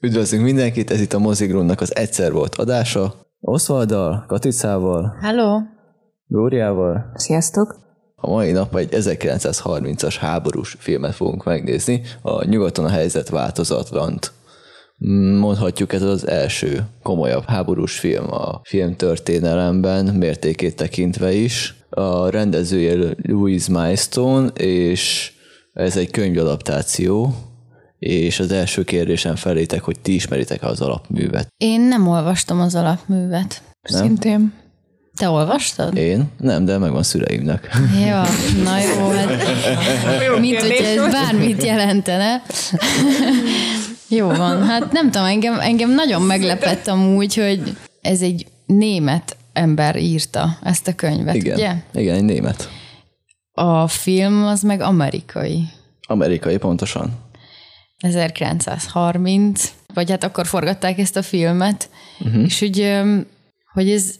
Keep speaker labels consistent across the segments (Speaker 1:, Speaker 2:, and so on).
Speaker 1: Üdvözlünk mindenkit, ez itt a Mozigrunnak az Egyszer volt adása. Osvalddal, Katicával,
Speaker 2: Hello!
Speaker 1: Glóriával.
Speaker 3: Sziasztok!
Speaker 1: A mai nap egy 1930-as háborús filmet fogunk megnézni, a Nyugaton a helyzet változatlant. Mondhatjuk ez az első komolyabb háborús film a filmtörténelemben, mértékét tekintve is. A rendezője Louise Milestone, és ez egy könyvadaptáció, és az első kérdésem felétek, hogy ti ismeritek az alapművet.
Speaker 2: Én nem olvastam az alapművet.
Speaker 1: Nem?
Speaker 3: Szintén.
Speaker 2: Te olvastad?
Speaker 1: Én? Nem, de megvan szüleimnek.
Speaker 2: Ja, na jó, hát mint hogy ez bármit jelentene. jó van, hát nem tudom, engem, engem nagyon meglepett amúgy, hogy ez egy német ember írta ezt a könyvet,
Speaker 1: Igen,
Speaker 2: ugye?
Speaker 1: igen, egy német.
Speaker 2: A film az meg amerikai.
Speaker 1: Amerikai pontosan.
Speaker 2: 1930, vagy hát akkor forgatták ezt a filmet, uh-huh. és hogy, hogy ez,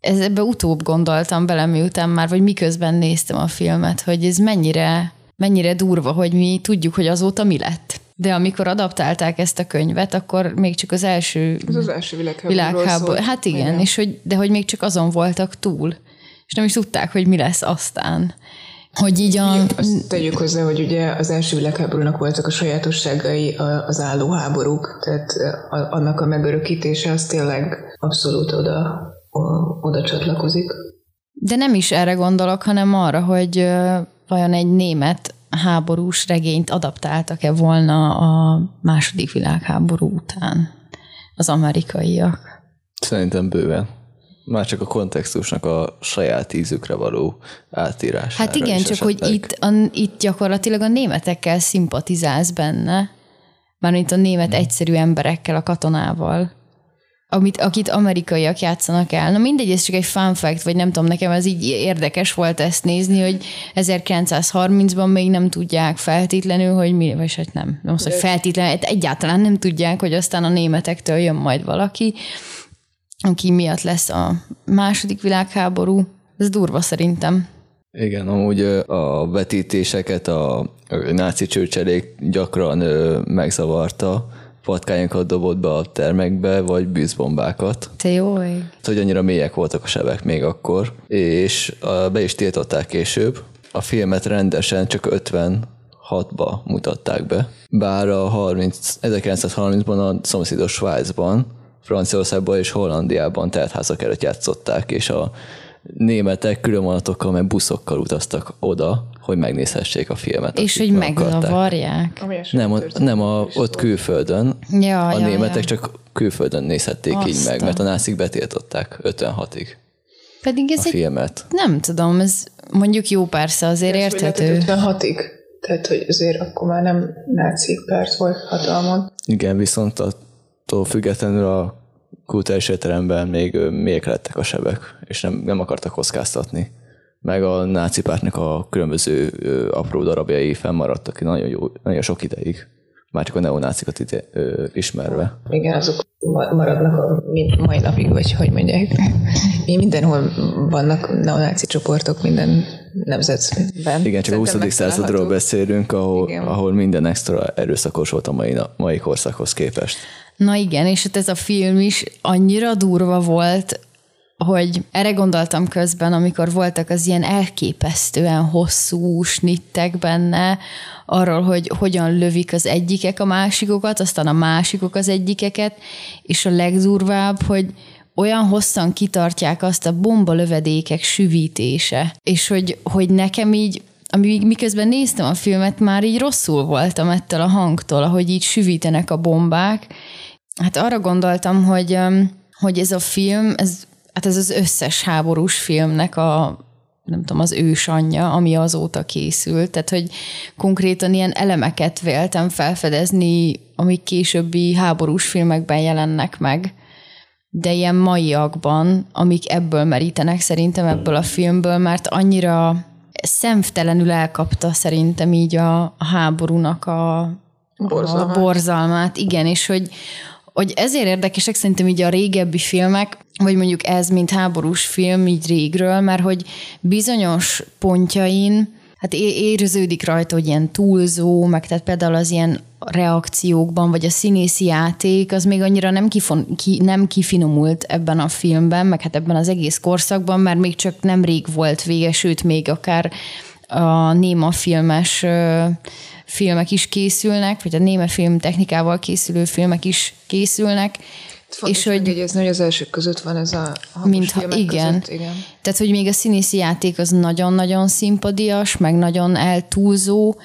Speaker 2: ez ebbe utóbb gondoltam bele, miután már, vagy miközben néztem a filmet, hogy ez mennyire, mennyire durva, hogy mi tudjuk, hogy azóta mi lett. De amikor adaptálták ezt a könyvet, akkor még csak az első
Speaker 3: Ez az első világháború.
Speaker 2: világháború. Hát igen, igen, és hogy, de hogy még csak azon voltak túl. És nem is tudták, hogy mi lesz aztán. Hogy így a...
Speaker 3: Azt tegyük hozzá, hogy ugye az első világháborúnak voltak a sajátosságai az állóháborúk, tehát a- annak a megörökítése az tényleg abszolút oda, oda csatlakozik.
Speaker 2: De nem is erre gondolok, hanem arra, hogy vajon egy német háborús regényt adaptáltak-e volna a második világháború után az amerikaiak.
Speaker 1: Szerintem bőven. Már csak a kontextusnak a saját ízükre való átírására
Speaker 2: Hát igen,
Speaker 1: is
Speaker 2: csak hogy
Speaker 1: esetleg.
Speaker 2: itt, a, itt gyakorlatilag a németekkel szimpatizálsz benne, mármint a német egyszerű emberekkel, a katonával, amit, akit amerikaiak játszanak el. Na mindegy, ez csak egy fun fact, vagy nem tudom, nekem ez így érdekes volt ezt nézni, hogy 1930-ban még nem tudják feltétlenül, hogy mi, vagy hát nem, nem az, hogy feltétlenül, egyáltalán nem tudják, hogy aztán a németektől jön majd valaki, aki miatt lesz a második világháború. Ez durva szerintem.
Speaker 1: Igen, amúgy a vetítéseket a náci csőcselék gyakran megzavarta, patkányokat dobott be a termekbe, vagy bűzbombákat.
Speaker 2: Te jó ég.
Speaker 1: hogy annyira mélyek voltak a sebek még akkor, és be is tiltották később. A filmet rendesen csak 56-ba mutatták be, bár a 30, 1930-ban a szomszédos Svájcban, Franciaországban és Hollandiában teltházak előtt játszották, és a németek különvonatokkal, meg buszokkal utaztak oda, hogy megnézhessék a filmet.
Speaker 2: És hogy
Speaker 1: meg akarták.
Speaker 2: megzavarják.
Speaker 3: Ami esetleg
Speaker 1: Nem, a, nem a, ott külföldön.
Speaker 2: Ja,
Speaker 1: a
Speaker 2: ja,
Speaker 1: németek
Speaker 2: ja.
Speaker 1: csak külföldön nézhették így
Speaker 2: Azt
Speaker 1: meg, mert a nászik betiltották 56-ig
Speaker 2: Pedig ez
Speaker 1: a
Speaker 2: egy,
Speaker 1: filmet.
Speaker 2: nem tudom, ez mondjuk jó persze, azért érthető.
Speaker 3: 56-ig. Tehát, hogy azért akkor már nem náci párt volt hatalmon.
Speaker 1: Igen, viszont attól függetlenül a kultúrás étteremben még mélyek lettek a sebek, és nem, nem akartak kockáztatni. Meg a náci pártnak a különböző apró darabjai fennmaradtak nagyon, jó, nagyon sok ideig. Már csak a neonácikat ide, ö, ismerve.
Speaker 3: Igen, azok ma- maradnak a mai napig, vagy hogy mondják. Mi mindenhol vannak neonáci csoportok, minden nemzetben.
Speaker 1: Igen, csak a 20.
Speaker 3: Szerintem
Speaker 1: századról beszélünk, ahol,
Speaker 3: Igen.
Speaker 1: ahol minden extra erőszakos volt a mai, mai korszakhoz képest.
Speaker 2: Na igen, és hát ez a film is annyira durva volt, hogy erre gondoltam közben, amikor voltak az ilyen elképesztően hosszú snittek benne, arról, hogy hogyan lövik az egyikek a másikokat, aztán a másikok az egyikeket, és a legdurvább, hogy olyan hosszan kitartják azt a bombalövedékek süvítése, és hogy, hogy nekem így amíg miközben néztem a filmet, már így rosszul voltam ettől a hangtól, ahogy így süvítenek a bombák. Hát arra gondoltam, hogy, hogy ez a film, ez, hát ez az összes háborús filmnek a nem tudom, az ősanyja, ami azóta készült. Tehát, hogy konkrétan ilyen elemeket véltem felfedezni, amik későbbi háborús filmekben jelennek meg de ilyen maiakban, amik ebből merítenek szerintem ebből a filmből, mert annyira szemtelenül elkapta szerintem így a, a háborúnak a, a borzalmát. Igen, és hogy, hogy ezért érdekesek szerintem így a régebbi filmek, vagy mondjuk ez, mint háborús film így régről, mert hogy bizonyos pontjain hát érződik rajta, hogy ilyen túlzó, meg tehát például az ilyen reakciókban, vagy a színészi játék, az még annyira nem, kifon, ki, nem kifinomult ebben a filmben, meg hát ebben az egész korszakban, mert még csak nem rég volt vége, sőt, még akár a néma filmes filmek is készülnek, vagy a néma film technikával készülő filmek is készülnek,
Speaker 3: Fontos és hogy, hogy az elsők között van ez a mint ha,
Speaker 2: igen.
Speaker 3: Között, igen.
Speaker 2: Tehát, hogy még a színészi játék az nagyon-nagyon szimpadias, meg nagyon eltúlzó,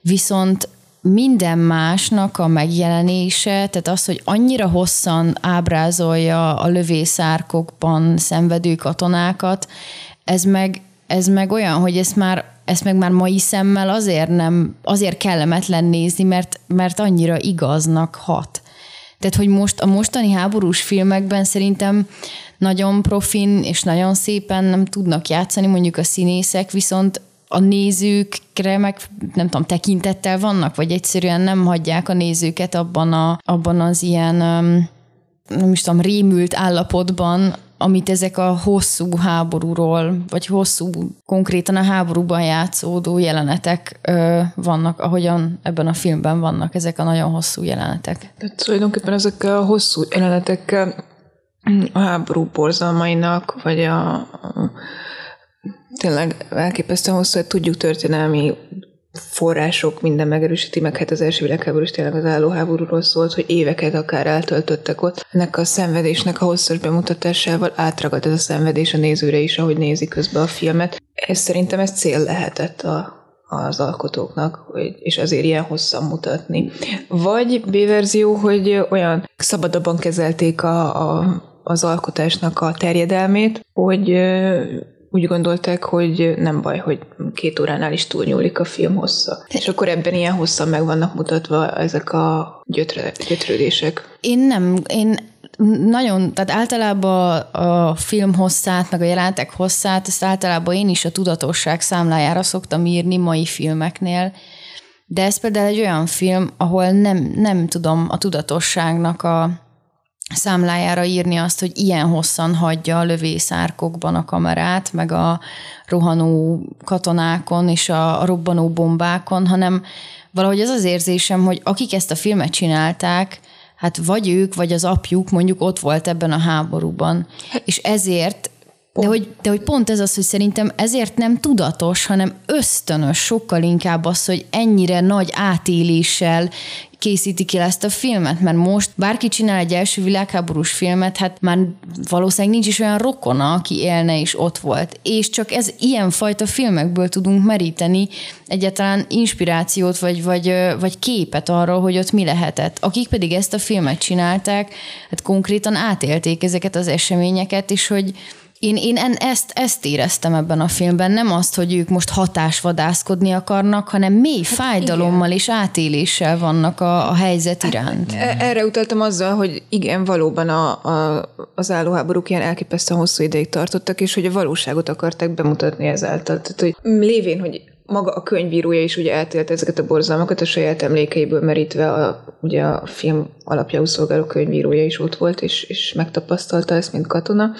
Speaker 2: viszont minden másnak a megjelenése, tehát az, hogy annyira hosszan ábrázolja a lövészárkokban szenvedő katonákat, ez meg, ez meg olyan, hogy ezt már ezt meg már mai szemmel azért nem, azért kellemetlen nézni, mert, mert annyira igaznak hat. Tehát, hogy most a mostani háborús filmekben szerintem nagyon profin és nagyon szépen nem tudnak játszani mondjuk a színészek, viszont a nézőkre meg nem tudom, tekintettel vannak, vagy egyszerűen nem hagyják a nézőket abban, a, abban az ilyen nem is tudom, rémült állapotban, amit ezek a hosszú háborúról, vagy hosszú, konkrétan a háborúban játszódó jelenetek ö, vannak, ahogyan ebben a filmben vannak ezek a nagyon hosszú jelenetek.
Speaker 3: Tehát tulajdonképpen ezekkel a hosszú jelenetekkel a háború borzalmainak, vagy a, a tényleg elképesztően hosszú, hogy tudjuk történelmi források minden megerősíti, meg hát az első világháború is tényleg az állóháborúról szólt, hogy éveket akár eltöltöttek ott. Ennek a szenvedésnek a hosszas bemutatásával átragad ez a szenvedés a nézőre is, ahogy nézi közben a filmet. Ez szerintem ez cél lehetett a, az alkotóknak, hogy, és azért ilyen hosszan mutatni. Vagy B-verzió, hogy olyan szabadabban kezelték a, a, az alkotásnak a terjedelmét, hogy úgy gondolták, hogy nem baj, hogy két óránál is túlnyúlik a film hossza. És akkor ebben ilyen hosszan meg vannak mutatva ezek a gyötre, gyötrődések.
Speaker 2: Én nem, én nagyon, tehát általában a film hosszát, meg a jelentek hosszát, ezt általában én is a tudatosság számlájára szoktam írni mai filmeknél, de ez például egy olyan film, ahol nem, nem tudom a tudatosságnak a, számlájára írni azt, hogy ilyen hosszan hagyja a lövészárkokban a kamerát, meg a rohanó katonákon és a, robbanó bombákon, hanem valahogy az az érzésem, hogy akik ezt a filmet csinálták, hát vagy ők, vagy az apjuk mondjuk ott volt ebben a háborúban. És ezért de hogy, de hogy pont ez az, hogy szerintem ezért nem tudatos, hanem ösztönös sokkal inkább az, hogy ennyire nagy átéléssel készíti ki ezt a filmet, mert most bárki csinál egy első világháborús filmet, hát már valószínűleg nincs is olyan rokona, aki élne és ott volt. És csak ez ilyen fajta filmekből tudunk meríteni egyáltalán inspirációt, vagy, vagy, vagy képet arról, hogy ott mi lehetett. Akik pedig ezt a filmet csinálták, hát konkrétan átélték ezeket az eseményeket, és hogy, én, én en, ezt, ezt éreztem ebben a filmben, nem azt, hogy ők most hatásvadászkodni akarnak, hanem mély hát fájdalommal igen. és átéléssel vannak a, a helyzet hát iránt.
Speaker 3: Hát, erre utaltam azzal, hogy igen, valóban a, a, az állóháborúk ilyen elképesztően hosszú ideig tartottak, és hogy a valóságot akarták bemutatni ezáltal. Tehát, hogy lévén, hogy maga a könyvírója is ugye eltélte ezeket a borzalmakat a saját emlékeiből merítve, a, ugye a film alapjául szolgáló könyvírója is ott volt, és, és megtapasztalta ezt, mint katona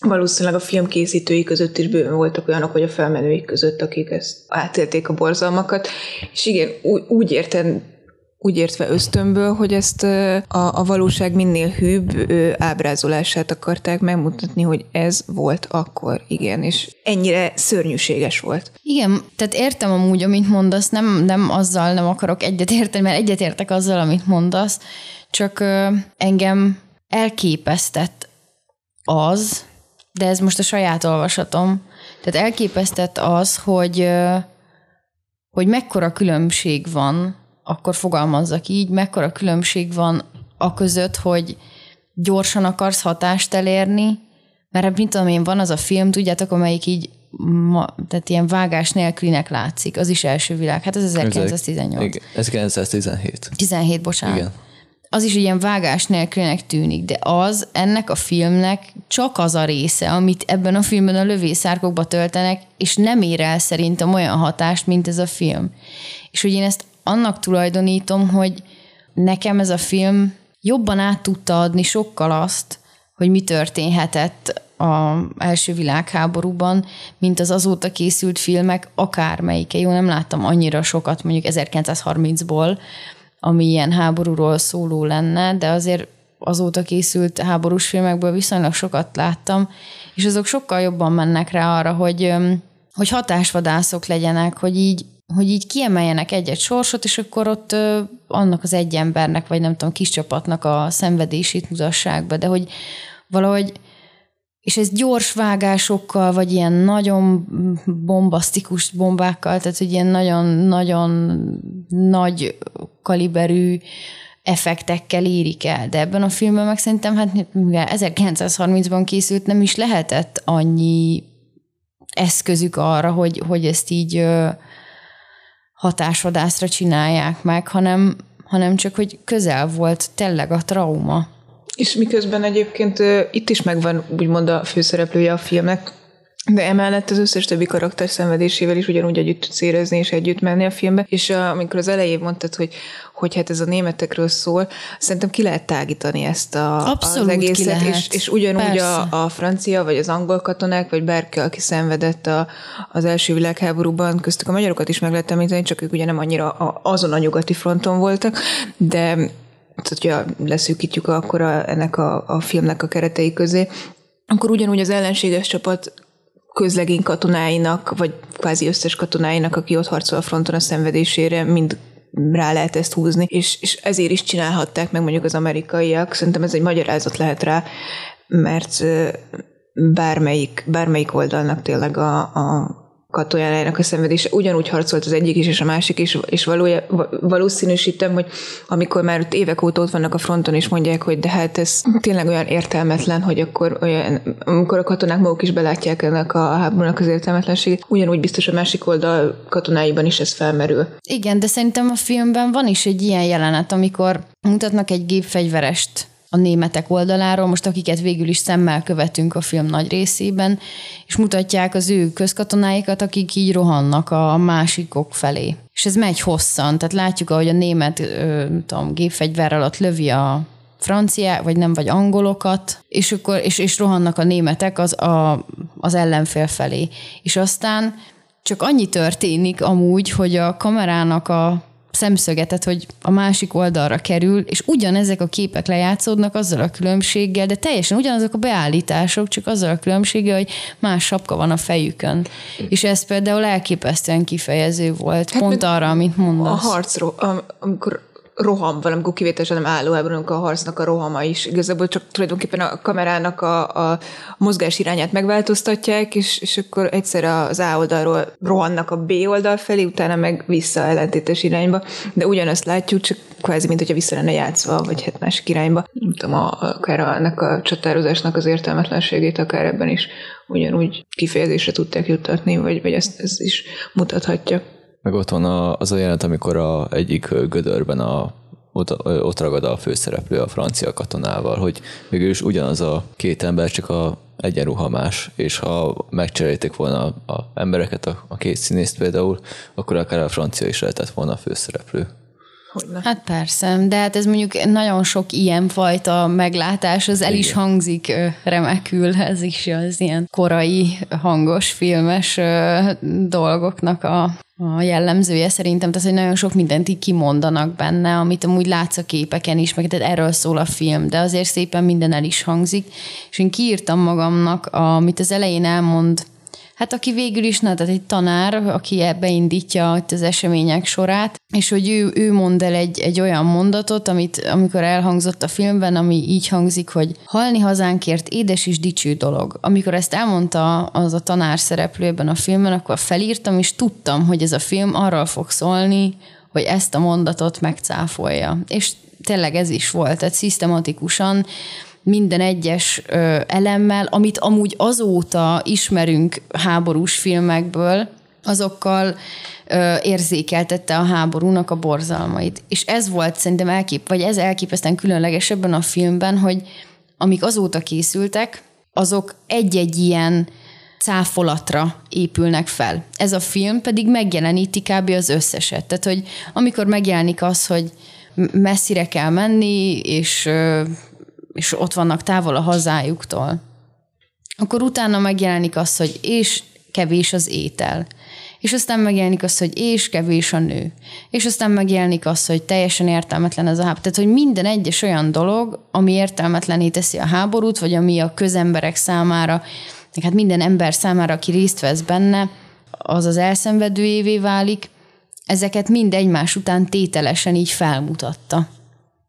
Speaker 3: Valószínűleg a film készítői között is bőven voltak olyanok, hogy a felmenőik között, akik ezt átélték a borzalmakat. És igen, úgy, úgy értem, úgy értve ösztönből, hogy ezt a, a valóság minél hűbb ábrázolását akarták megmutatni, hogy ez volt akkor, igen, és ennyire szörnyűséges volt.
Speaker 2: Igen, tehát értem amúgy, amit mondasz, nem, nem azzal nem akarok egyetérteni, mert egyetértek azzal, amit mondasz, csak engem elképesztett az, de ez most a saját olvasatom, tehát elképesztett az, hogy, hogy mekkora különbség van, akkor fogalmazzak így, mekkora különbség van a között, hogy gyorsan akarsz hatást elérni, mert mit tudom én, van az a film, tudjátok, amelyik így ma, tehát ilyen vágás nélkülinek látszik, az is első világ, hát ez 1918. Igen,
Speaker 1: 1917.
Speaker 2: 17, bocsánat. Igen az is ilyen vágás nélkülnek tűnik, de az ennek a filmnek csak az a része, amit ebben a filmben a lövészárkokba töltenek, és nem ér el szerintem olyan hatást, mint ez a film. És hogy én ezt annak tulajdonítom, hogy nekem ez a film jobban át tudta adni sokkal azt, hogy mi történhetett a első világháborúban, mint az azóta készült filmek, akármelyike. Jó, nem láttam annyira sokat mondjuk 1930-ból, ami ilyen háborúról szóló lenne, de azért azóta készült háborús filmekből viszonylag sokat láttam, és azok sokkal jobban mennek rá arra, hogy, hogy hatásvadászok legyenek, hogy így, hogy így kiemeljenek egy-egy sorsot, és akkor ott annak az egy embernek, vagy nem tudom, kis csapatnak a szenvedését mutassák be, de hogy valahogy és ez gyors vágásokkal, vagy ilyen nagyon bombasztikus bombákkal, tehát hogy ilyen nagyon-nagyon nagy kaliberű effektekkel érik el. De ebben a filmben meg szerintem, hát mivel 1930-ban készült, nem is lehetett annyi eszközük arra, hogy, hogy ezt így hatásvadászra csinálják meg, hanem, hanem csak, hogy közel volt tényleg a trauma.
Speaker 3: És miközben egyébként itt is megvan úgymond a főszereplője a filmnek, de emellett az összes többi karakter szenvedésével is ugyanúgy együtt tudsz érezni és együtt menni a filmbe. És amikor az elején mondtad, hogy, hogy hát ez a németekről szól, szerintem ki lehet tágítani ezt a,
Speaker 2: Abszolút
Speaker 3: az egészet, és, és ugyanúgy a, a francia, vagy az angol katonák, vagy bárki, aki szenvedett a, az első világháborúban, köztük a magyarokat is meg lehet említeni, csak ők ugye nem annyira a, azon a nyugati fronton voltak, de hogyha leszűkítjük akkor a, ennek a, a filmnek a keretei közé, akkor ugyanúgy az ellenséges csapat közlegény katonáinak, vagy kvázi összes katonáinak, aki ott harcol a fronton a szenvedésére, mind rá lehet ezt húzni, és, és ezért is csinálhatták meg mondjuk az amerikaiak. Szerintem ez egy magyarázat lehet rá, mert bármelyik, bármelyik oldalnak tényleg a, a katonájának a szenvedése ugyanúgy harcolt az egyik is és a másik is, és valószínűsítem, hogy amikor már ott évek óta ott vannak a fronton, és mondják, hogy de hát ez tényleg olyan értelmetlen, hogy akkor olyan, amikor a katonák maguk is belátják ennek a háborúnak az értelmetlenségét, ugyanúgy biztos a másik oldal katonáiban is ez felmerül.
Speaker 2: Igen, de szerintem a filmben van is egy ilyen jelenet, amikor mutatnak egy gépfegyverest a németek oldaláról, most akiket végül is szemmel követünk a film nagy részében, és mutatják az ő közkatonáikat, akik így rohannak a másikok felé. És ez megy hosszan, tehát látjuk, ahogy a német nem tudom, gépfegyver alatt lövi a francia, vagy nem, vagy angolokat, és, akkor, és, és rohannak a németek az, a, az ellenfél felé. És aztán csak annyi történik amúgy, hogy a kamerának a szemszögetet, hogy a másik oldalra kerül, és ugyanezek a képek lejátszódnak azzal a különbséggel, de teljesen ugyanazok a beállítások, csak azzal a különbséggel, hogy más sapka van a fejükön. És ez például elképesztően kifejező volt, hát pont arra, amit mondasz.
Speaker 3: A harcról, amikor roham van, amikor kivételesen nem álló amikor a harcnak a rohama is. Igazából csak tulajdonképpen a kamerának a, a mozgás irányát megváltoztatják, és, és akkor egyszer az A oldalról rohannak a B oldal felé, utána meg vissza ellentétes irányba. De ugyanazt látjuk, csak kvázi, mint hogyha vissza lenne játszva, vagy hát másik irányba. Nem tudom, a, akár a, ennek a csatározásnak az értelmetlenségét, akár ebben is ugyanúgy kifejezésre tudták juttatni, vagy, vagy ezt, ez is mutathatja.
Speaker 1: Meg ott van a, az a jelent, amikor a egyik gödörben a, ott, ott ragad a főszereplő a francia katonával, hogy végül is ugyanaz a két ember, csak a egyenruha más, és ha megcserélték volna a, a embereket, a, a két színészt például, akkor akár a francia is lehetett volna a főszereplő.
Speaker 2: Hogyne. Hát persze, de hát ez mondjuk nagyon sok ilyen fajta meglátás, az el is hangzik remekül, ez is az ilyen korai hangos filmes dolgoknak a, a jellemzője szerintem, tehát hogy nagyon sok mindent így kimondanak benne, amit amúgy látsz a képeken is, meg tehát erről szól a film, de azért szépen minden el is hangzik, és én kiírtam magamnak, amit az elején elmond Hát aki végül is, na, tehát egy tanár, aki ebbe indítja az események sorát, és hogy ő, ő mond el egy, egy olyan mondatot, amit amikor elhangzott a filmben, ami így hangzik, hogy halni hazánkért édes és dicső dolog. Amikor ezt elmondta az a tanár szereplő ebben a filmben, akkor felírtam, és tudtam, hogy ez a film arról fog szólni, hogy ezt a mondatot megcáfolja. És tényleg ez is volt, tehát szisztematikusan minden egyes ö, elemmel, amit amúgy azóta ismerünk háborús filmekből, azokkal ö, érzékeltette a háborúnak a borzalmait. És ez volt szerintem elkép, vagy ez elképesztően különleges ebben a filmben, hogy amik azóta készültek, azok egy-egy ilyen cáfolatra épülnek fel. Ez a film pedig megjeleníti kb. az összeset. Tehát, hogy amikor megjelenik az, hogy messzire kell menni, és és ott vannak távol a hazájuktól. akkor utána megjelenik az, hogy és kevés az étel. És aztán megjelenik az, hogy és kevés a nő. És aztán megjelenik az, hogy teljesen értelmetlen ez a háború. Tehát, hogy minden egyes olyan dolog, ami értelmetlené teszi a háborút, vagy ami a közemberek számára, hát minden ember számára, aki részt vesz benne, az az elszenvedőjévé válik, ezeket mind egymás után tételesen így felmutatta.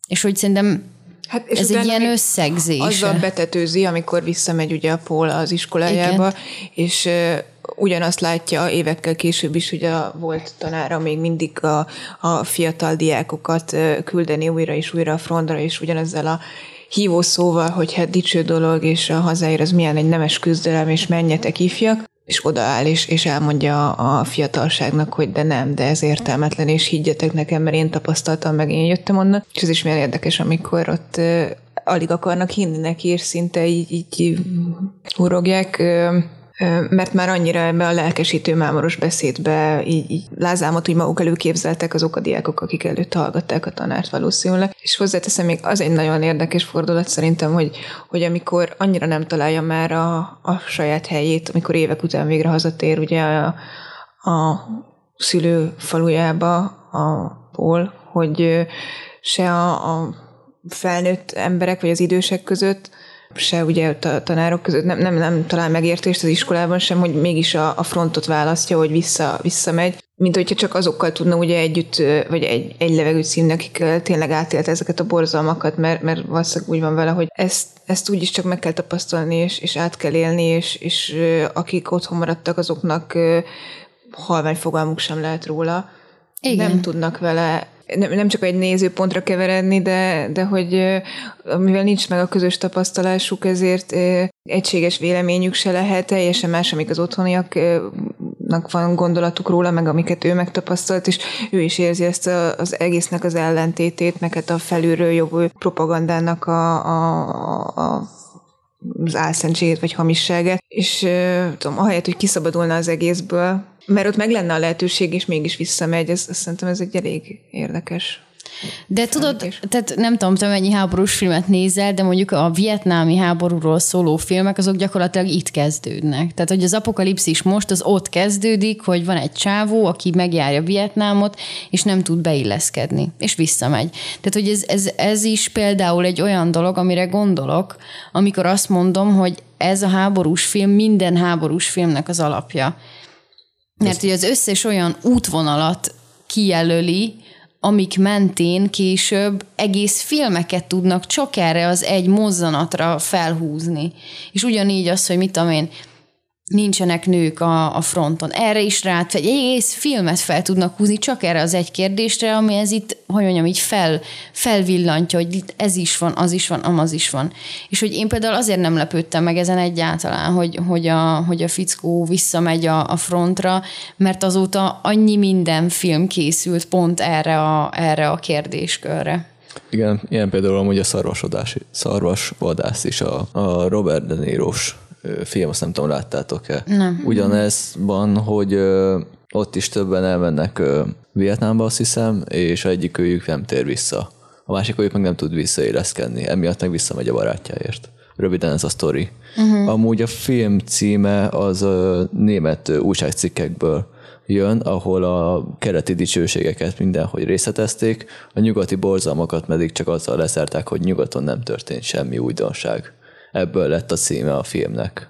Speaker 2: És hogy szerintem Hát és Ez egy ilyen összegzés.
Speaker 3: Azzal betetőzi, amikor visszamegy ugye a Paul az iskolájába, Igen. és uh, ugyanazt látja évekkel később is, hogy a volt tanára még mindig a, a fiatal diákokat uh, küldeni újra és újra a frontra, és ugyanezzel a hívó szóval, hogy hát dicső dolog, és a hazáért az milyen egy nemes küzdelem, és menjetek ifjak, és odaáll, és, és elmondja a fiatalságnak, hogy de nem, de ez értelmetlen, és higgyetek nekem, mert én tapasztaltam, meg én jöttem onnan. És ez is milyen érdekes, amikor ott alig akarnak hinni neki, és szinte így, így hurogják. Uh, mert már annyira ebbe a lelkesítő mámoros beszédbe így, így lázámot úgy maguk előképzeltek azok a diákok, akik előtt hallgatták a tanárt valószínűleg. És hozzáteszem még az egy nagyon érdekes fordulat szerintem, hogy, hogy amikor annyira nem találja már a, a saját helyét, amikor évek után végre hazatér ugye a, a szülő falujába, a Paul, hogy se a, a felnőtt emberek, vagy az idősek között, se ugye a tanárok között nem, nem, nem talál megértést az iskolában sem, hogy mégis a, a frontot választja, hogy vissza, visszamegy, mint hogyha csak azokkal tudna ugye együtt, vagy egy, egy levegőt színni, akik tényleg átélt ezeket a borzalmakat, mert, mert valószínűleg úgy van vele, hogy ezt, ezt úgyis csak meg kell tapasztalni, és, és át kell élni, és, és akik otthon maradtak, azoknak halvány fogalmuk sem lehet róla. Igen. Nem tudnak vele nem, csak egy nézőpontra keveredni, de, de hogy mivel nincs meg a közös tapasztalásuk, ezért egységes véleményük se lehet, teljesen más, amik az otthoniaknak van gondolatuk róla, meg amiket ő megtapasztalt, és ő is érzi ezt az egésznek az ellentétét, meg hát a felülről jövő propagandának a, a, a az álszentségét vagy hamisságát, és tudom, ahelyett, hogy kiszabadulna az egészből, mert ott meg lenne a lehetőség, és mégis visszamegy, ez, ez szerintem ez egy elég érdekes
Speaker 2: de tudod, tehát nem tudom, te mennyi háborús filmet nézel, de mondjuk a vietnámi háborúról szóló filmek, azok gyakorlatilag itt kezdődnek. Tehát, hogy az apokalipszis most az ott kezdődik, hogy van egy csávó, aki megjárja Vietnámot, és nem tud beilleszkedni, és visszamegy. Tehát, hogy ez, ez, ez is például egy olyan dolog, amire gondolok, amikor azt mondom, hogy ez a háborús film minden háborús filmnek az alapja. Mert hogy az összes olyan útvonalat kijelöli, amik mentén később egész filmeket tudnak csak erre az egy mozzanatra felhúzni. És ugyanígy az, hogy mit tudom én, nincsenek nők a, a fronton. Erre is rá, egy egész filmet fel tudnak húzni csak erre az egy kérdésre, ami ez itt, hogy mondjam, így fel, felvillantja, hogy itt ez is van, az is van, amaz is van. És hogy én például azért nem lepődtem meg ezen egyáltalán, hogy, hogy, a, hogy a fickó visszamegy a, a frontra, mert azóta annyi minden film készült pont erre a, erre a kérdéskörre.
Speaker 1: Igen, ilyen például amúgy a szarvasodás, szarvasvadász is, a, a Robert De Niro-s film, azt nem tudom, láttátok-e?
Speaker 2: Nem.
Speaker 1: Ugyanez van, hogy ott is többen elmennek Vietnámba, azt hiszem, és egyik őjük nem tér vissza. A másik őjük meg nem tud visszaéleszkedni, emiatt meg visszamegy a barátjáért. Röviden ez a sztori. Uh-huh. Amúgy a film címe az német újságcikkekből jön, ahol a keleti dicsőségeket mindenhogy részletezték, a nyugati borzalmakat pedig csak azzal leszerták, hogy nyugaton nem történt semmi újdonság ebből lett a címe a filmnek.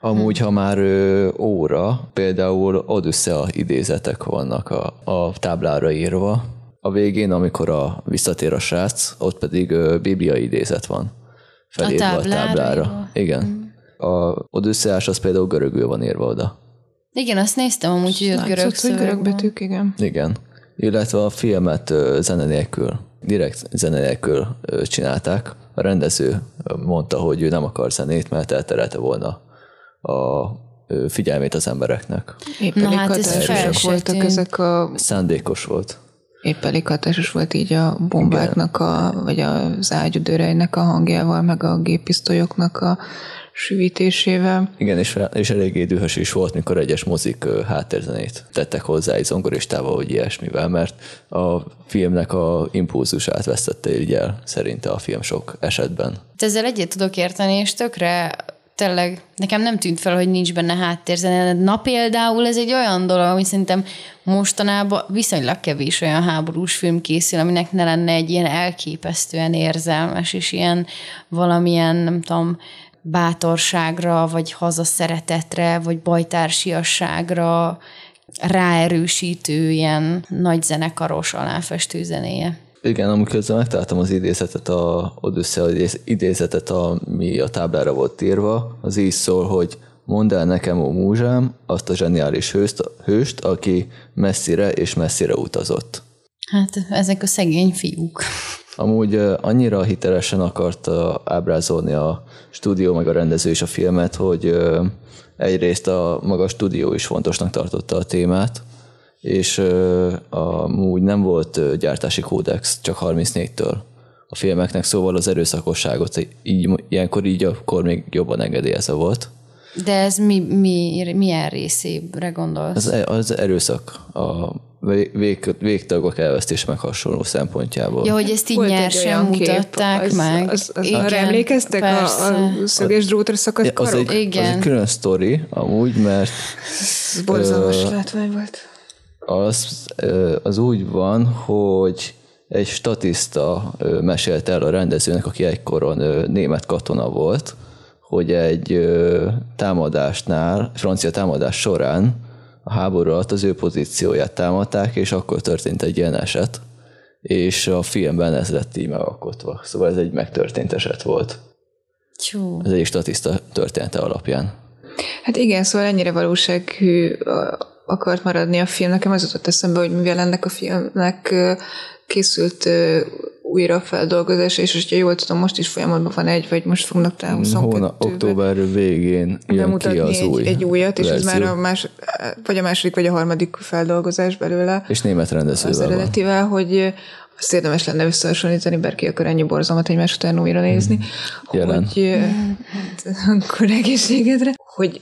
Speaker 1: Amúgy, ha már ö, óra, például Odyssea idézetek vannak a, a táblára írva. A végén, amikor a visszatér a srác, ott pedig ö, bibliai idézet van felírva a táblára. A táblára. Igen. Mm. A Odysseás az például görögül van írva oda.
Speaker 2: Igen, azt néztem amúgy, hogy ott görög
Speaker 3: szöveg görög betűk, igen.
Speaker 1: Igen. Illetve a filmet zene nélkül, direkt zene nélkül csinálták, a rendező mondta, hogy ő nem akar zenét, mert elterelte volna a figyelmét az embereknek.
Speaker 3: Épp elég hát hatásosak voltak ezek a...
Speaker 1: Szándékos volt.
Speaker 3: Épp elég hatásos volt így a bombáknak, a, vagy az ágyudőreinek a hangjával, meg a géppisztolyoknak a süvítésével.
Speaker 1: Igen, és, és eléggé dühös is volt, mikor egyes mozik háttérzenét tettek hozzá egy zongoristával, vagy ilyesmivel, mert a filmnek a impulzusát vesztette így el, szerinte a film sok esetben.
Speaker 2: Ezzel egyet tudok érteni, és tökre tényleg nekem nem tűnt fel, hogy nincs benne háttérzene. Na például ez egy olyan dolog, ami szerintem mostanában viszonylag kevés olyan háborús film készül, aminek ne lenne egy ilyen elképesztően érzelmes, és ilyen valamilyen, nem tudom, bátorságra, vagy hazaszeretetre, vagy bajtársiasságra ráerősítő ilyen nagy zenekaros aláfestő zenéje.
Speaker 1: Igen, amikor megtaláltam az idézetet, a Odyssea idézetet, ami a táblára volt írva, az így szól, hogy mondd el nekem, ó múzsám, azt a zseniális hőst, hőst, aki messzire és messzire utazott.
Speaker 2: Hát ezek a szegény fiúk.
Speaker 1: Amúgy annyira hitelesen akarta ábrázolni a stúdió meg a rendező is a filmet, hogy egyrészt a maga stúdió is fontosnak tartotta a témát, és amúgy nem volt gyártási kódex, csak 34-től a filmeknek, szóval az erőszakosságot így, ilyenkor így akkor még jobban engedélyezve volt.
Speaker 2: De ez mi, mi, milyen részébre gondolsz?
Speaker 1: Az, e, az erőszak, a vég, végtagok elvesztése meg hasonló szempontjából.
Speaker 2: Ja, hogy ezt így Volt nyersen mutatták
Speaker 3: az,
Speaker 2: meg.
Speaker 3: Az, az, Igen, arra emlékeztek a, a szöges drótra szakadt
Speaker 1: karok? Az egy, Igen. az egy külön sztori amúgy, mert...
Speaker 3: Ez borzalmas látvány volt
Speaker 1: az, az úgy van, hogy egy statiszta mesélte el a rendezőnek, aki egykoron német katona volt, hogy egy támadásnál, francia támadás során a háború alatt az ő pozícióját támadták, és akkor történt egy ilyen eset, és a filmben ez lett így megalkotva. Szóval ez egy megtörtént eset volt.
Speaker 2: Csú.
Speaker 1: Ez egy statiszta története alapján.
Speaker 3: Hát igen, szóval ennyire valósághű akart maradni a film. Nekem az jutott eszembe, hogy mivel ennek a filmnek készült újra feldolgozás, és hogyha jól tudom, most is folyamatban van egy, vagy most fognak talán 22 Hóna,
Speaker 1: október végén jön ki az
Speaker 3: egy,
Speaker 1: új
Speaker 3: egy újat, és verzió. ez már a más, vagy a második, vagy a harmadik feldolgozás belőle.
Speaker 1: És német rendezővel
Speaker 3: Az eredetivel, van. hogy azt érdemes lenne összehasonlítani, bár ki akar ennyi borzalmat egymás után újra nézni.
Speaker 1: Mm. Jelen.
Speaker 3: Hogy, hát, akkor egészségedre, hogy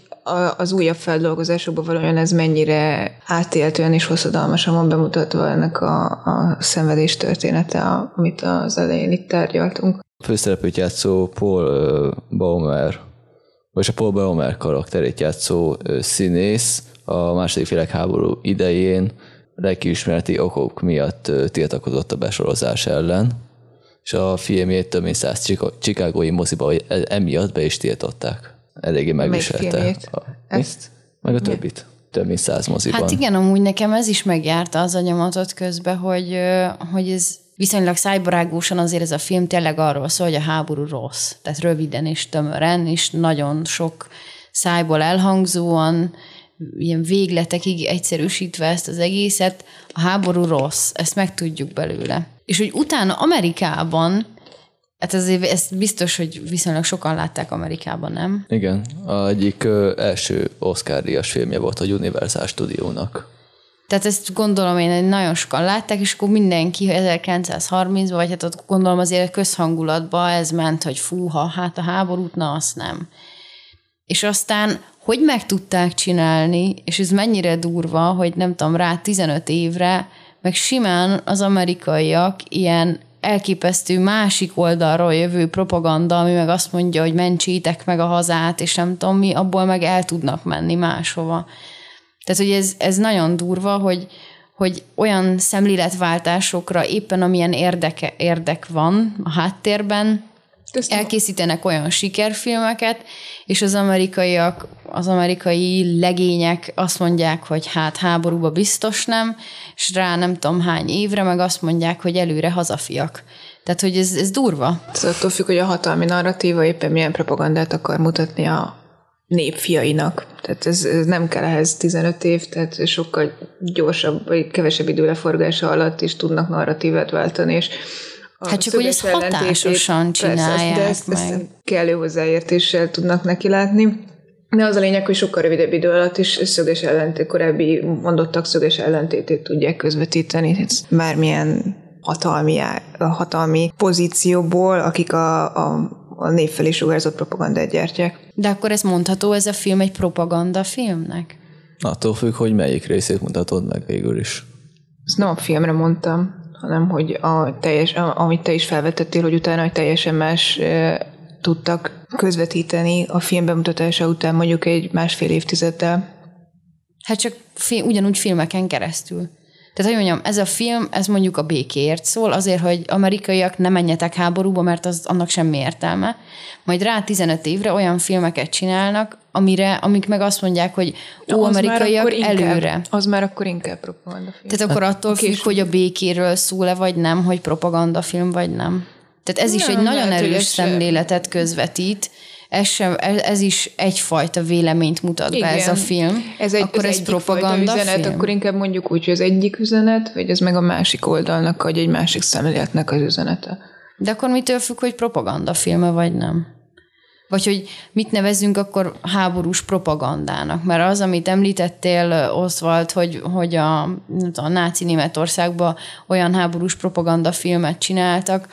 Speaker 3: az újabb feldolgozásokban valójában ez mennyire átéltően és hosszadalmasan van bemutatva ennek a, a szenvedés története, amit az elején itt tárgyaltunk.
Speaker 1: A főszereplőt játszó Paul Baumer, vagy a Paul Baumer karakterét játszó színész a második világháború idején lelkiismereti okok miatt tiltakozott a besorozás ellen, és a filmjét több mint száz csikágói moziba e, emiatt be is tiltották eléggé megviselte. A, Ezt? Meg a többit. Több mint száz moziban.
Speaker 2: Hát igen, amúgy nekem ez is megjárta az anyamatot közben, hogy, hogy ez viszonylag szájbarágósan azért ez a film tényleg arról szól, hogy a háború rossz. Tehát röviden és tömören, és nagyon sok szájból elhangzóan, ilyen végletekig egyszerűsítve ezt az egészet, a háború rossz, ezt megtudjuk belőle. És hogy utána Amerikában Hát azért ezt biztos, hogy viszonylag sokan látták Amerikában, nem?
Speaker 1: Igen, a egyik ö, első Oscar-díjas filmje volt a Universal Studiónak.
Speaker 2: Tehát ezt gondolom én, hogy nagyon sokan látták, és akkor mindenki 1930-ban, vagy hát ott gondolom azért közhangulatban ez ment, hogy fúha, hát a háborút, na azt nem. És aztán hogy meg tudták csinálni, és ez mennyire durva, hogy nem tudom, rá 15 évre, meg simán az amerikaiak ilyen elképesztő másik oldalról jövő propaganda, ami meg azt mondja, hogy mentsétek meg a hazát, és nem tudom mi, abból meg el tudnak menni máshova. Tehát, hogy ez, ez nagyon durva, hogy, hogy olyan szemléletváltásokra éppen amilyen érdeke, érdek van a háttérben, elkészítenek olyan sikerfilmeket, és az amerikaiak, az amerikai legények azt mondják, hogy hát háborúba biztos nem, és rá nem tudom hány évre meg azt mondják, hogy előre hazafiak. Tehát, hogy ez, ez durva.
Speaker 3: Ez attól függ, hogy a hatalmi narratíva éppen milyen propagandát akar mutatni a népfiainak. Tehát ez, ez nem kell ehhez 15 év, tehát sokkal gyorsabb, vagy kevesebb idő leforgása alatt is tudnak narratívát váltani, és
Speaker 2: Hát csak, hogy ezt hatásosan csinálják persze, de ezt, meg. ezt
Speaker 3: kellő hozzáértéssel tudnak neki látni. De az a lényeg, hogy sokkal rövidebb idő alatt is szöges ellentét, korábbi mondottak szöges ellentétét tudják közvetíteni. Ez bármilyen hatalmi, hatalmi pozícióból, akik a, a, a név felé sugárzott propagandát gyártják.
Speaker 2: De akkor ez mondható, ez a film egy propaganda filmnek?
Speaker 1: Attól függ, hogy melyik részét mutatod meg végül is.
Speaker 3: Ezt nem a filmre mondtam hanem hogy a teljes, amit te is felvetettél, hogy utána egy teljesen más tudtak közvetíteni a film bemutatása után mondjuk egy másfél évtizeddel.
Speaker 2: Hát csak fi- ugyanúgy filmeken keresztül. Tehát, hogy mondjam, ez a film, ez mondjuk a békéért szól, azért, hogy amerikaiak ne menjetek háborúba, mert az annak semmi értelme. Majd rá 15 évre olyan filmeket csinálnak, amire, amik meg azt mondják, hogy ó,
Speaker 3: Az
Speaker 2: amerikaiak
Speaker 3: inkább-
Speaker 2: előre.
Speaker 3: Az már akkor inkább propagandafilm.
Speaker 2: Tehát akkor attól függ,
Speaker 3: később.
Speaker 2: hogy a békéről szól-e vagy nem, hogy propagandafilm vagy nem. Tehát ez is
Speaker 3: Nem,
Speaker 2: egy nagyon
Speaker 3: lehet,
Speaker 2: erős szemléletet közvetít, ez, sem, ez ez is egyfajta véleményt mutat be ez a film.
Speaker 3: Ez egy,
Speaker 2: akkor
Speaker 3: ez
Speaker 2: ez propaganda
Speaker 3: üzenet,
Speaker 2: film?
Speaker 3: akkor inkább mondjuk úgy, hogy az egyik üzenet, vagy ez meg a másik oldalnak, vagy egy másik szemléletnek az üzenete.
Speaker 2: De akkor mitől függ, hogy propaganda filme vagy nem? Vagy hogy mit nevezünk akkor háborús propagandának? Mert az, amit említettél, Oswald, hogy, hogy a, a náci Németországban olyan háborús propaganda filmet csináltak,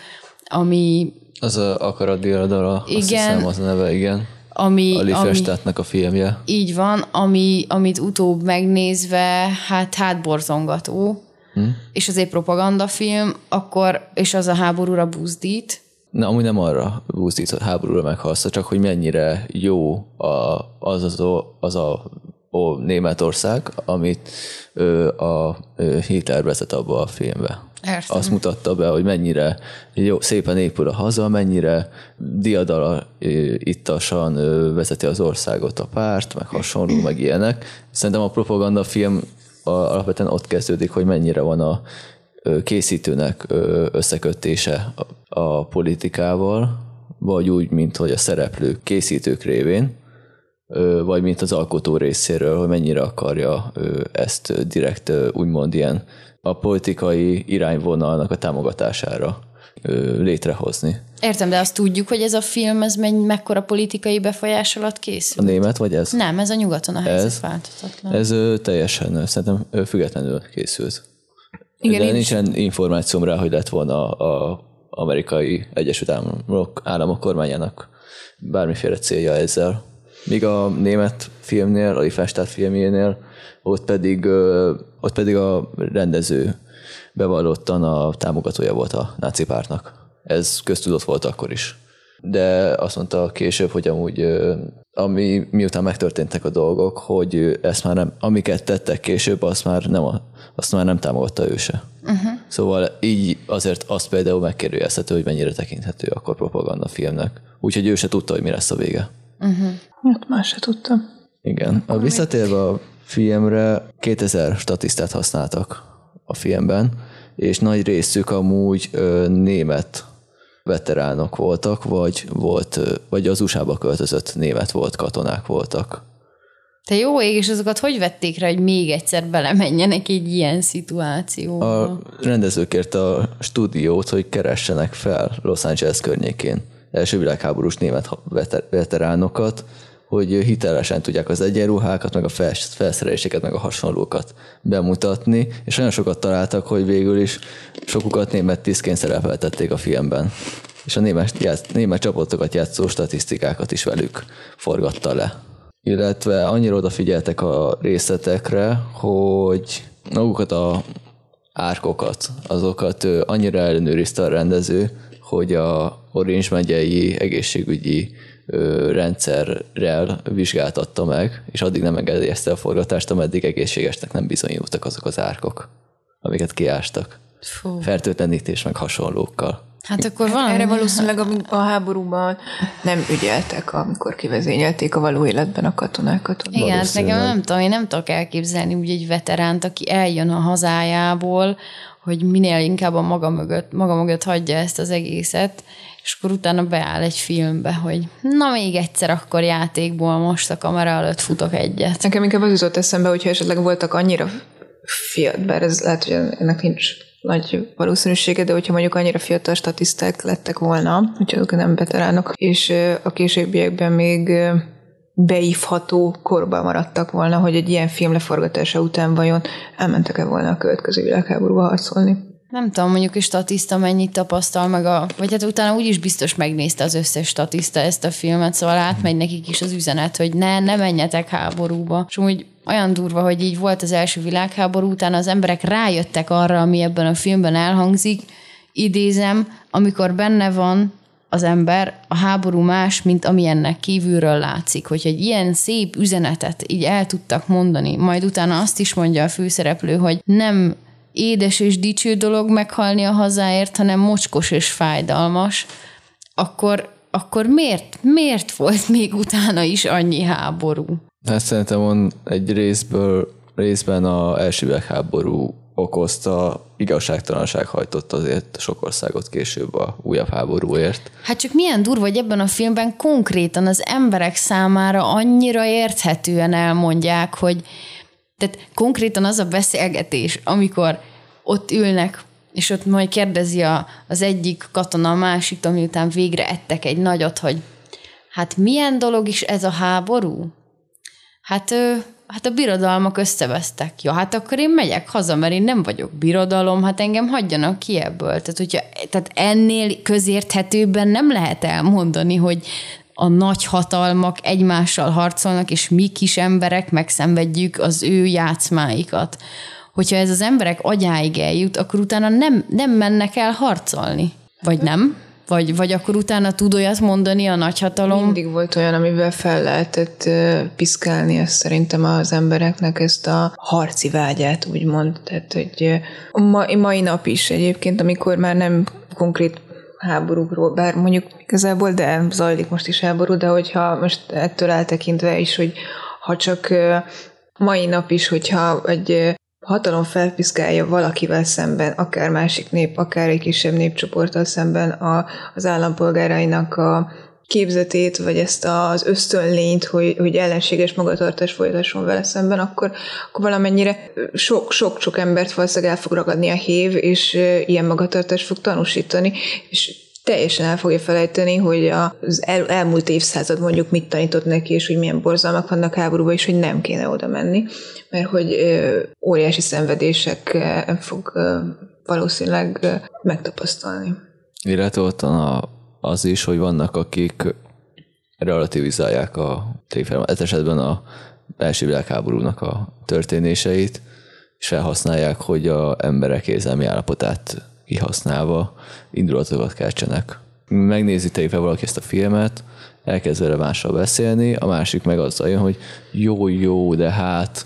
Speaker 2: ami,
Speaker 1: Az a akaratdiadala, azt
Speaker 2: Igen.
Speaker 1: hiszem az a neve, igen.
Speaker 2: ami,
Speaker 1: A
Speaker 2: ami
Speaker 1: a filmje.
Speaker 2: így van, ami, amit utóbb megnézve, hát hátborzongató, hm? és azért propagandafilm, akkor, és az a háborúra buzdít,
Speaker 1: Na, amúgy nem arra buzdít háborúra meghalsz, csak hogy mennyire jó a, az, az, a, az a, a Németország, amit ö, a ö, Hitler vezet abba a filmbe.
Speaker 2: Értem.
Speaker 1: Azt mutatta be, hogy mennyire jó, szépen épül a haza, mennyire diadala ittasan vezeti az országot a párt, meg hasonló, meg ilyenek. Szerintem a propagandafilm alapvetően ott kezdődik, hogy mennyire van a készítőnek összekötése a- a politikával, vagy úgy, mint hogy a szereplők készítők révén, vagy mint az alkotó részéről, hogy mennyire akarja ezt direkt úgymond ilyen a politikai irányvonalnak a támogatására létrehozni.
Speaker 2: Értem, de azt tudjuk, hogy ez a film, ez megy, mekkora politikai befolyás alatt
Speaker 1: A
Speaker 2: készül?
Speaker 1: német vagy ez?
Speaker 2: Nem, ez a nyugaton a helyzet
Speaker 1: Ez?
Speaker 2: változatlan.
Speaker 1: Ez ö, teljesen szerintem ö, függetlenül készült.
Speaker 3: Igen,
Speaker 1: De
Speaker 3: én
Speaker 1: nincsen információm rá, hogy lett volna a amerikai Egyesült Államok, államok kormányának bármiféle célja ezzel. Míg a német filmnél, a Lifestad filmjénél, ott pedig, ott pedig a rendező bevallottan a támogatója volt a náci pártnak. Ez köztudott volt akkor is. De azt mondta később, hogy amúgy ami miután megtörténtek a dolgok, hogy ezt már nem, amiket tettek később, azt már nem, azt már nem támogatta ő se. Uh-huh. Szóval így azért azt például megkérdőjelezhető, hogy mennyire tekinthető akkor propagandafilmnek. Úgyhogy ő se tudta, hogy mi lesz a vége.
Speaker 3: Hát más se tudtam.
Speaker 1: Igen. A visszatérve a filmre 2000 statisztát használtak a filmben, és nagy részük amúgy ö, német veteránok voltak, vagy, volt, vagy az USA-ba költözött német volt, katonák voltak.
Speaker 2: Te jó ég, és azokat hogy vették rá, hogy még egyszer belemenjenek egy ilyen szituációba?
Speaker 1: A rendező kérte a stúdiót, hogy keressenek fel Los Angeles környékén első világháborús német veteránokat, hogy hitelesen tudják az egyenruhákat, meg a fels- felszereléseket, meg a hasonlókat bemutatni, és olyan sokat találtak, hogy végül is sokukat német tisztként szerepeltették a filmben. És a német, játsz, német csapatokat játszó statisztikákat is velük forgatta le. Illetve annyira odafigyeltek a részletekre, hogy magukat a árkokat, azokat annyira ellenőrizte a rendező, hogy a Orange megyei egészségügyi rendszerrel vizsgáltatta meg, és addig nem engedélyezte a forgatást, ameddig egészségesnek nem bizonyultak azok az árkok, amiket kiástak.
Speaker 2: Fú.
Speaker 1: Fertőtlenítés meg hasonlókkal.
Speaker 2: Hát akkor valami...
Speaker 3: Erre valószínűleg a, a háborúban nem ügyeltek, amikor kivezényelték a való életben a katonákat.
Speaker 2: Igen, hát nekem nem tudom, én nem tudok elképzelni úgy egy veteránt, aki eljön a hazájából, hogy minél inkább a maga mögött, maga mögött hagyja ezt az egészet, és akkor utána beáll egy filmbe, hogy na még egyszer akkor játékból most a kamera előtt futok egyet.
Speaker 3: Nekem inkább az jutott eszembe, hogyha esetleg voltak annyira fiatal, bár ez lehet, hogy ennek nincs nagy valószínűsége, de hogyha mondjuk annyira fiatal statiszták lettek volna, hogyha ők nem veteránok, és a későbbiekben még beívható korban maradtak volna, hogy egy ilyen film leforgatása után vajon elmentek-e volna a következő világháborúba harcolni.
Speaker 2: Nem tudom, mondjuk egy statiszta mennyit tapasztal meg a... Vagy hát utána úgyis biztos megnézte az összes statiszta ezt a filmet, szóval átmegy nekik is az üzenet, hogy ne, ne menjetek háborúba. És úgy olyan durva, hogy így volt az első világháború, utána az emberek rájöttek arra, ami ebben a filmben elhangzik, idézem, amikor benne van az ember, a háború más, mint amilyennek kívülről látszik. Hogyha egy ilyen szép üzenetet így el tudtak mondani, majd utána azt is mondja a főszereplő, hogy nem édes és dicső dolog meghalni a hazáért, hanem mocskos és fájdalmas, akkor, akkor miért, miért volt még utána is annyi háború?
Speaker 1: Hát szerintem van egy részből, részben a első világháború okozta igazságtalanság hajtott azért sok országot később a újabb háborúért.
Speaker 2: Hát csak milyen durva, hogy ebben a filmben konkrétan az emberek számára annyira érthetően elmondják, hogy tehát konkrétan az a beszélgetés, amikor ott ülnek, és ott majd kérdezi a, az egyik katona a másik, után végre ettek egy nagyot, hogy hát milyen dolog is ez a háború? Hát ő, hát a birodalmak összevesztek. Ja, hát akkor én megyek haza, mert én nem vagyok birodalom, hát engem hagyjanak ki ebből. Tehát, hogyha, tehát ennél közérthetőbben nem lehet elmondani, hogy a nagy hatalmak egymással harcolnak, és mi kis emberek megszenvedjük az ő játszmáikat. Hogyha ez az emberek agyáig eljut, akkor utána nem, nem mennek el harcolni. Vagy nem? Vagy, vagy akkor utána tud olyat mondani a nagyhatalom?
Speaker 3: Mindig volt olyan, amivel fel lehetett piszkálni ezt szerintem az embereknek ezt a harci vágyát, úgymond. Tehát, hogy ma, mai nap is egyébként, amikor már nem konkrét háborúkról, bár mondjuk igazából, de zajlik most is háború, de hogyha most ettől eltekintve is, hogy ha csak mai nap is, hogyha egy hatalom felpiszkálja valakivel szemben, akár másik nép, akár egy kisebb népcsoporttal szemben a, az állampolgárainak a képzetét, vagy ezt az ösztönlényt, hogy, hogy ellenséges magatartás folytasson vele szemben, akkor, akkor valamennyire sok-sok-sok embert valószínűleg el fog ragadni a hév, és ilyen magatartást fog tanúsítani, és teljesen el fogja felejteni, hogy az el, elmúlt évszázad mondjuk mit tanított neki, és hogy milyen borzalmak vannak háborúban, és hogy nem kéne oda menni, mert hogy óriási szenvedések fog valószínűleg megtapasztalni.
Speaker 1: Illetve ott a, az is, hogy vannak, akik relativizálják a tréfel, ez esetben a első világháborúnak a történéseit, és felhasználják, hogy a emberek érzelmi állapotát kihasználva indulatokat keltsenek. Megnézi tényleg valaki ezt a filmet, elkezd vele mással beszélni, a másik meg azzal jön, hogy jó, jó, de hát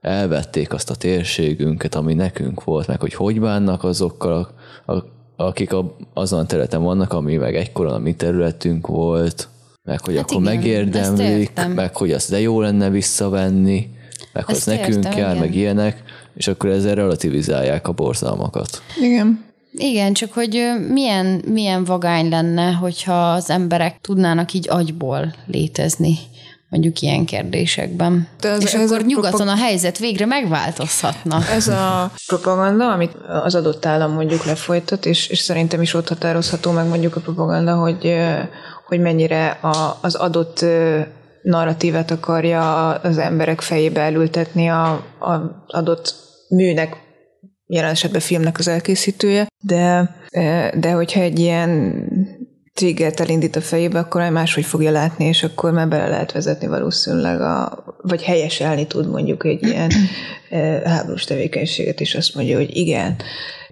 Speaker 1: elvették azt a térségünket, ami nekünk volt, meg hogy hogy bánnak azokkal, akik a, azon a területen vannak, ami meg egykoron a mi területünk volt, meg hogy hát akkor igen, megérdemlik, meg hogy azt de jó lenne visszavenni, meg hogy az nekünk értem, kell, igen. meg ilyenek, és akkor ezzel relativizálják a borzalmakat.
Speaker 3: Igen.
Speaker 2: Igen, csak hogy milyen, milyen vagány lenne, hogyha az emberek tudnának így agyból létezni mondjuk ilyen kérdésekben. De ez, és ez akkor a nyugaton propag- a helyzet végre megváltozhatna.
Speaker 3: Ez a propaganda, amit az adott állam mondjuk lefolytat, és, és szerintem is ott határozható meg mondjuk a propaganda, hogy, hogy mennyire a, az adott narratívet akarja az emberek fejébe elültetni a, a adott műnek jelen esetben filmnek az elkészítője, de, de hogyha egy ilyen triggert elindít a fejébe, akkor máshogy fogja látni, és akkor már bele lehet vezetni valószínűleg, a, vagy helyeselni tud mondjuk egy ilyen háborús tevékenységet, és azt mondja, hogy igen,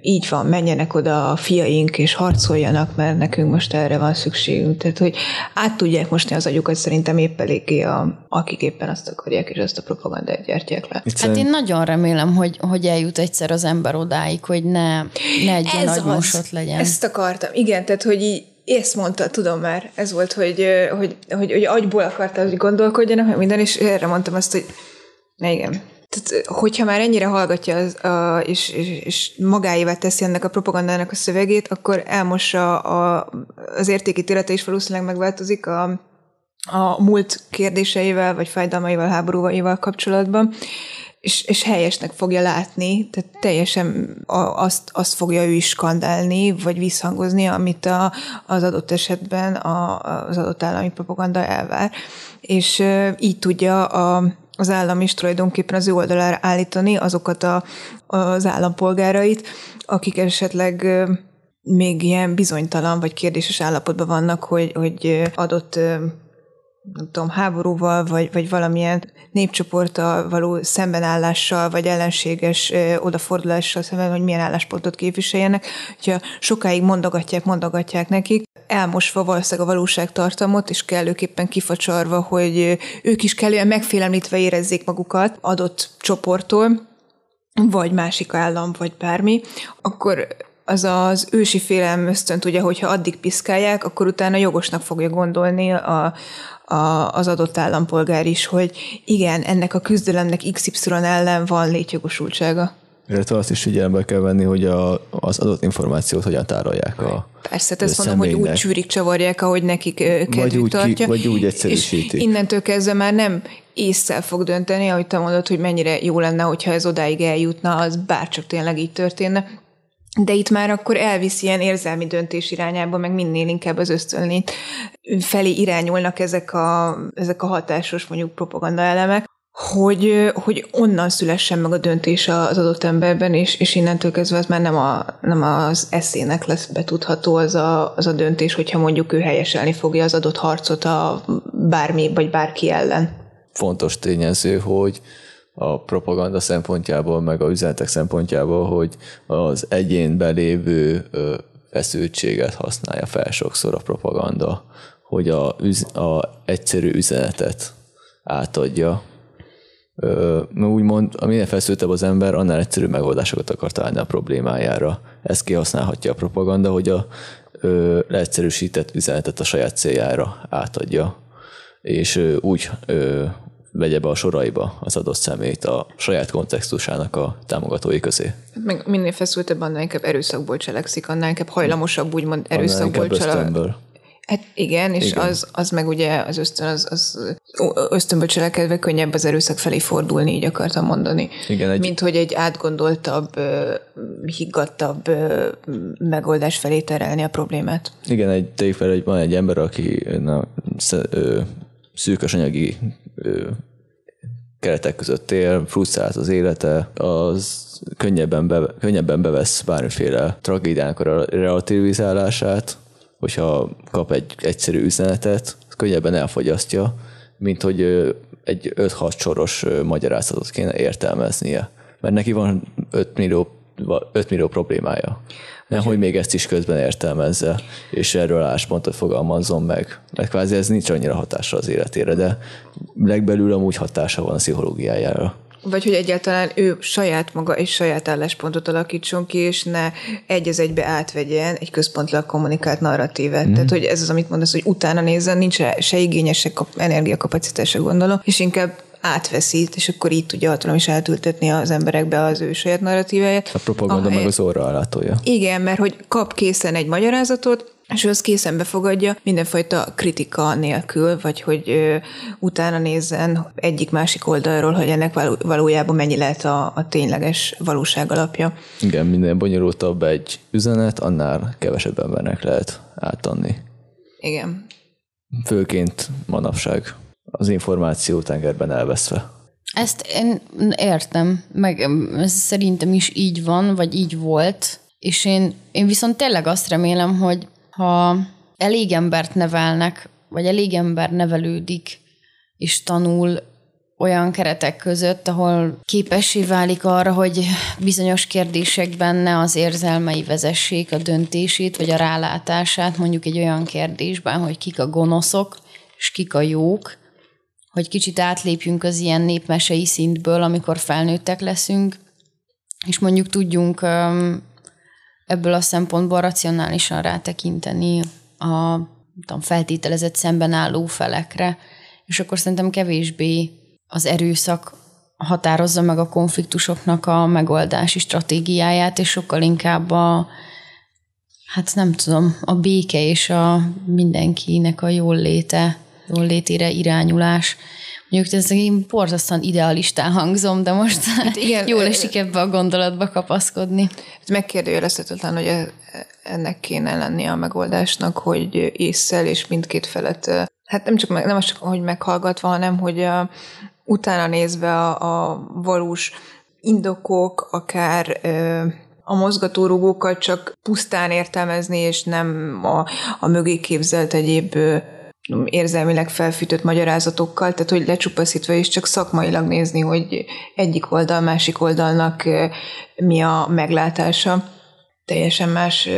Speaker 3: így van, menjenek oda a fiaink, és harcoljanak, mert nekünk most erre van szükségünk. Tehát, hogy át tudják mosni az agyukat szerintem épp eléggé, a, akik éppen azt akarják, és azt a propagandát gyártják le.
Speaker 2: Hát én nagyon remélem, hogy, hogy eljut egyszer az ember odáig, hogy ne, ne egy ilyen agymosott legyen.
Speaker 3: Ezt akartam, igen, tehát, hogy így ezt mondta, tudom már, ez volt, hogy, hogy, hogy, hogy agyból akarta, hogy gondolkodjanak, minden, és erre mondtam azt, hogy ne igen, tehát, hogyha már ennyire hallgatja az, a, és, és, és magáévá teszi ennek a propagandának a szövegét, akkor elmossa a, az értékítélete is valószínűleg megváltozik a, a múlt kérdéseivel, vagy fájdalmaival, háborúvaival kapcsolatban, és, és helyesnek fogja látni, tehát teljesen azt, azt fogja ő is skandálni, vagy visszhangozni, amit a, az adott esetben a, az adott állami propaganda elvár. És így tudja a, az állam is tulajdonképpen az ő oldalára állítani azokat a, az állampolgárait, akik esetleg még ilyen bizonytalan vagy kérdéses állapotban vannak, hogy, hogy adott nem tudom, háborúval, vagy, vagy valamilyen népcsoporttal való szembenállással, vagy ellenséges ö, odafordulással szemben, hogy milyen álláspontot képviseljenek. hogyha sokáig mondogatják, mondogatják nekik, elmosva valószínűleg a valóságtartamot, és kellőképpen kifacsarva, hogy ők is kellően megfélemlítve érezzék magukat adott csoporttól, vagy másik állam, vagy bármi, akkor az az ősi félelem ösztönt, ugye, hogyha addig piszkálják, akkor utána jogosnak fogja gondolni a, a, az adott állampolgár is, hogy igen, ennek a küzdelemnek XY ellen van létjogosultsága.
Speaker 1: Illetve azt is figyelembe kell venni, hogy a, az adott információt hogyan tárolják a
Speaker 3: Persze, ezt mondom, hogy úgy csűrik, csavarják, ahogy nekik kedvük tartja.
Speaker 1: Vagy úgy egyszerűsítik.
Speaker 3: És innentől kezdve már nem észszel fog dönteni, ahogy te mondod, hogy mennyire jó lenne, hogyha ez odáig eljutna, az bárcsak tényleg így történne. De itt már akkor elvisz ilyen érzelmi döntés irányába, meg minél inkább az ösztönlét felé irányulnak ezek a, ezek a hatásos mondjuk propaganda elemek, hogy, hogy onnan szülessen meg a döntés az adott emberben, és, és innentől kezdve az már nem, a, nem az eszének lesz betudható az a, az a döntés, hogyha mondjuk ő helyeselni fogja az adott harcot a bármi vagy bárki ellen.
Speaker 1: Fontos tényező, hogy a propaganda szempontjából, meg a üzenetek szempontjából, hogy az egyénben lévő feszültséget használja fel sokszor a propaganda, hogy a, a egyszerű üzenetet átadja. Úgymond, minél feszültebb az ember, annál egyszerű megoldásokat akar találni a problémájára. Ezt kihasználhatja a propaganda, hogy a ö, leegyszerűsített üzenetet a saját céljára átadja, és ö, úgy ö, vegye be a soraiba az adott szemét a saját kontextusának a támogatói közé.
Speaker 3: Meg minél feszültebb, annál inkább erőszakból cselekszik, annál inkább hajlamosabb úgymond erőszakból cselekszik. Hát igen, és igen. Az, az meg ugye az ösztön, az, az ösztönből cselekedve könnyebb az erőszak felé fordulni, így akartam mondani. Igen, egy... Mint hogy egy átgondoltabb, higgadtabb megoldás felé terelni a problémát.
Speaker 1: Igen, egy, fel, egy, van egy ember, aki na, szűkös anyagi keretek között él, frusztrált az élete, az könnyebben, be, könnyebben bevesz bármiféle tragédiának a relativizálását, hogyha kap egy egyszerű üzenetet, könnyebben elfogyasztja, mint hogy egy 5-6 soros magyarázatot kéne értelmeznie. Mert neki van 5 millió, 5 millió problémája hogy még ezt is közben értelmezze, és erről álláspontot fogalmazzon meg. Mert kvázi ez nincs annyira hatása az életére, de legbelül amúgy hatása van a pszichológiájára.
Speaker 3: Vagy hogy egyáltalán ő saját maga és saját álláspontot alakítson ki, és ne egy az egybe átvegyen egy központilag kommunikált narratívet. Mm. Tehát, hogy ez az, amit mondasz, hogy utána nézzen, nincs se igényes, se energiakapacitása gondolom, és inkább átveszít, és akkor így tudja hatalom is átültetni az emberekbe az ő saját narratíváját.
Speaker 1: A propaganda ahely... meg az orra alátolja.
Speaker 3: Igen, mert hogy kap készen egy magyarázatot, és ő azt készen befogadja mindenfajta kritika nélkül, vagy hogy ö, utána nézzen egyik-másik oldalról, hogy ennek valójában mennyi lehet a, a tényleges valóság alapja.
Speaker 1: Igen, minden bonyolultabb egy üzenet, annál kevesebb embernek lehet átadni.
Speaker 3: Igen.
Speaker 1: Főként manapság az információ tengerben elveszve.
Speaker 2: Ezt én értem, meg ez szerintem is így van, vagy így volt, és én, én viszont tényleg azt remélem, hogy ha elég embert nevelnek, vagy elég ember nevelődik, és tanul olyan keretek között, ahol képessé válik arra, hogy bizonyos kérdésekben ne az érzelmei vezessék a döntését, vagy a rálátását, mondjuk egy olyan kérdésben, hogy kik a gonoszok, és kik a jók, hogy kicsit átlépjünk az ilyen népmesei szintből, amikor felnőttek leszünk, és mondjuk tudjunk ebből a szempontból racionálisan rátekinteni a tudom, feltételezett szemben álló felekre, és akkor szerintem kevésbé az erőszak határozza meg a konfliktusoknak a megoldási stratégiáját, és sokkal inkább a, hát nem tudom, a béke és a mindenkinek a jól léte jól létére irányulás. Mondjuk ez én borzasztóan idealistán hangzom, de most hát igen, jól esik ebbe a gondolatba kapaszkodni.
Speaker 3: Ez megkérdőjelezhetetlen, hogy e- ennek kéne lenni a megoldásnak, hogy észszel és mindkét felet, hát nem csak meg, nem csak, hogy meghallgatva, hanem hogy a, utána nézve a, a valós indokok, akár a mozgatórugókat csak pusztán értelmezni, és nem a, a mögé képzelt egyéb érzelmileg felfűtött magyarázatokkal, tehát hogy lecsupaszítva is csak szakmailag nézni, hogy egyik oldal, másik oldalnak mi a meglátása. teljesen más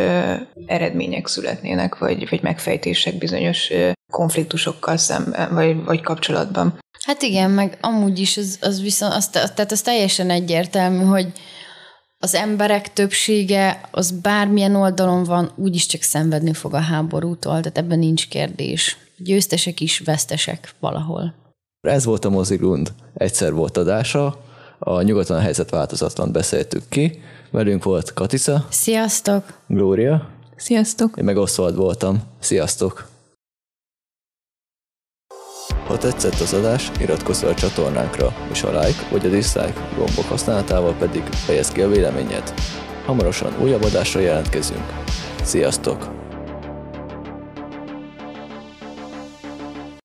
Speaker 3: eredmények születnének, vagy, vagy megfejtések bizonyos konfliktusokkal szemben, vagy, vagy kapcsolatban.
Speaker 2: Hát igen, meg amúgy is az, az viszont, az, tehát az teljesen egyértelmű, hogy az emberek többsége az bármilyen oldalon van, úgyis csak szenvedni fog a háborútól, tehát ebben nincs kérdés. Győztesek is, vesztesek valahol.
Speaker 1: Ez volt a Mozigrund egyszer volt adása, a nyugaton a helyzet változatlan beszéltük ki. Velünk volt Katica.
Speaker 2: Sziasztok!
Speaker 1: Glória.
Speaker 3: Sziasztok!
Speaker 1: Én meg Oswald voltam. Sziasztok! Ha tetszett az adás, iratkozz fel a csatornánkra, és a like vagy a dislike gombok használatával pedig fejezd ki a véleményed. Hamarosan újabb adásra jelentkezünk. Sziasztok!